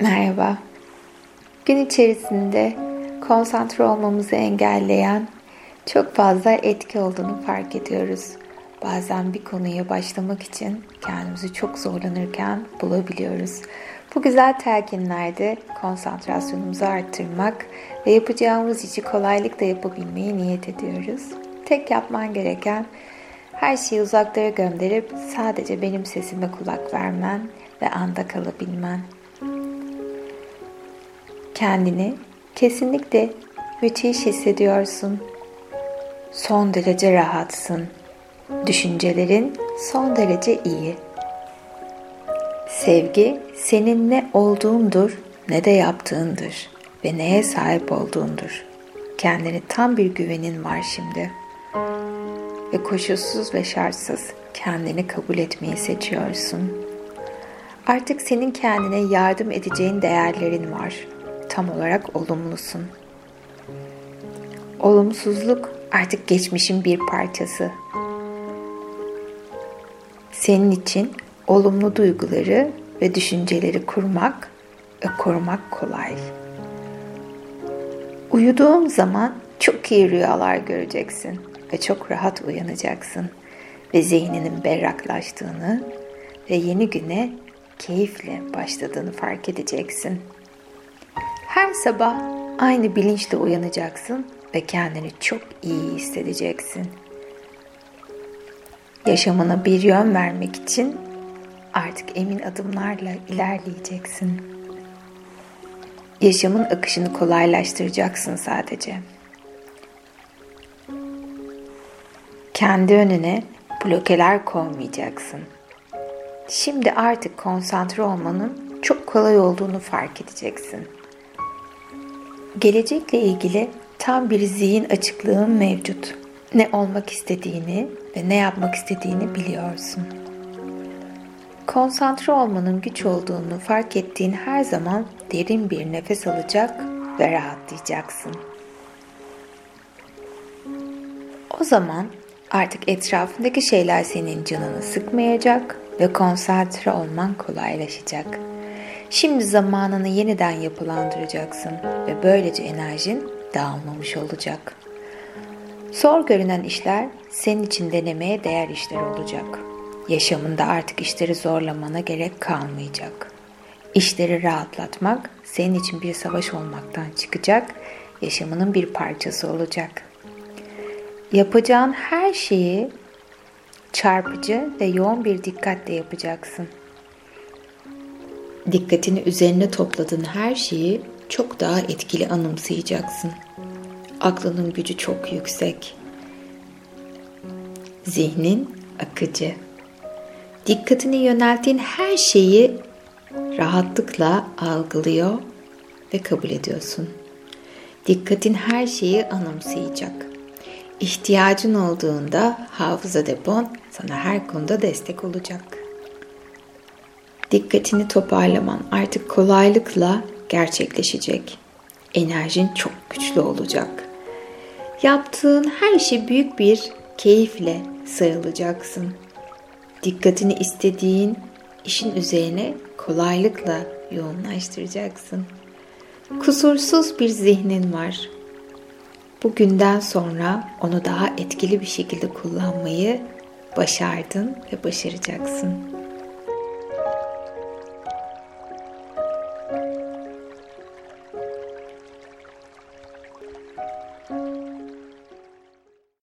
Merhaba. Gün içerisinde konsantre olmamızı engelleyen çok fazla etki olduğunu fark ediyoruz. Bazen bir konuya başlamak için kendimizi çok zorlanırken bulabiliyoruz. Bu güzel telkinlerde konsantrasyonumuzu arttırmak ve yapacağımız işi kolaylıkla yapabilmeyi niyet ediyoruz. Tek yapman gereken her şeyi uzaklara gönderip sadece benim sesime kulak vermen ve anda kalabilmen. Kendini kesinlikle müthiş hissediyorsun. Son derece rahatsın. Düşüncelerin son derece iyi. Sevgi senin ne olduğundur ne de yaptığındır ve neye sahip olduğundur. Kendine tam bir güvenin var şimdi. Ve koşulsuz ve şartsız kendini kabul etmeyi seçiyorsun. Artık senin kendine yardım edeceğin değerlerin var tam olarak olumlusun. Olumsuzluk artık geçmişin bir parçası. Senin için olumlu duyguları ve düşünceleri kurmak ve korumak kolay. Uyuduğun zaman çok iyi rüyalar göreceksin ve çok rahat uyanacaksın ve zihninin berraklaştığını ve yeni güne keyifle başladığını fark edeceksin. Her sabah aynı bilinçle uyanacaksın ve kendini çok iyi hissedeceksin. Yaşamına bir yön vermek için artık emin adımlarla ilerleyeceksin. Yaşamın akışını kolaylaştıracaksın sadece. Kendi önüne blokeler koymayacaksın. Şimdi artık konsantre olmanın çok kolay olduğunu fark edeceksin. Gelecekle ilgili tam bir zihin açıklığın mevcut. Ne olmak istediğini ve ne yapmak istediğini biliyorsun. Konsantre olmanın güç olduğunu fark ettiğin her zaman derin bir nefes alacak ve rahatlayacaksın. O zaman artık etrafındaki şeyler senin canını sıkmayacak ve konsantre olman kolaylaşacak. Şimdi zamanını yeniden yapılandıracaksın ve böylece enerjin dağılmamış olacak. Zor görünen işler senin için denemeye değer işler olacak. Yaşamında artık işleri zorlamana gerek kalmayacak. İşleri rahatlatmak senin için bir savaş olmaktan çıkacak, yaşamının bir parçası olacak. Yapacağın her şeyi çarpıcı ve yoğun bir dikkatle yapacaksın. Dikkatini üzerine topladığın her şeyi çok daha etkili anımsayacaksın. Aklının gücü çok yüksek. Zihnin akıcı. Dikkatini yönelttiğin her şeyi rahatlıkla algılıyor ve kabul ediyorsun. Dikkatin her şeyi anımsayacak. İhtiyacın olduğunda hafıza depon sana her konuda destek olacak. Dikkatini toparlaman artık kolaylıkla gerçekleşecek. Enerjin çok güçlü olacak. Yaptığın her işi büyük bir keyifle sayılacaksın. Dikkatini istediğin işin üzerine kolaylıkla yoğunlaştıracaksın. Kusursuz bir zihnin var. Bugünden sonra onu daha etkili bir şekilde kullanmayı başardın ve başaracaksın.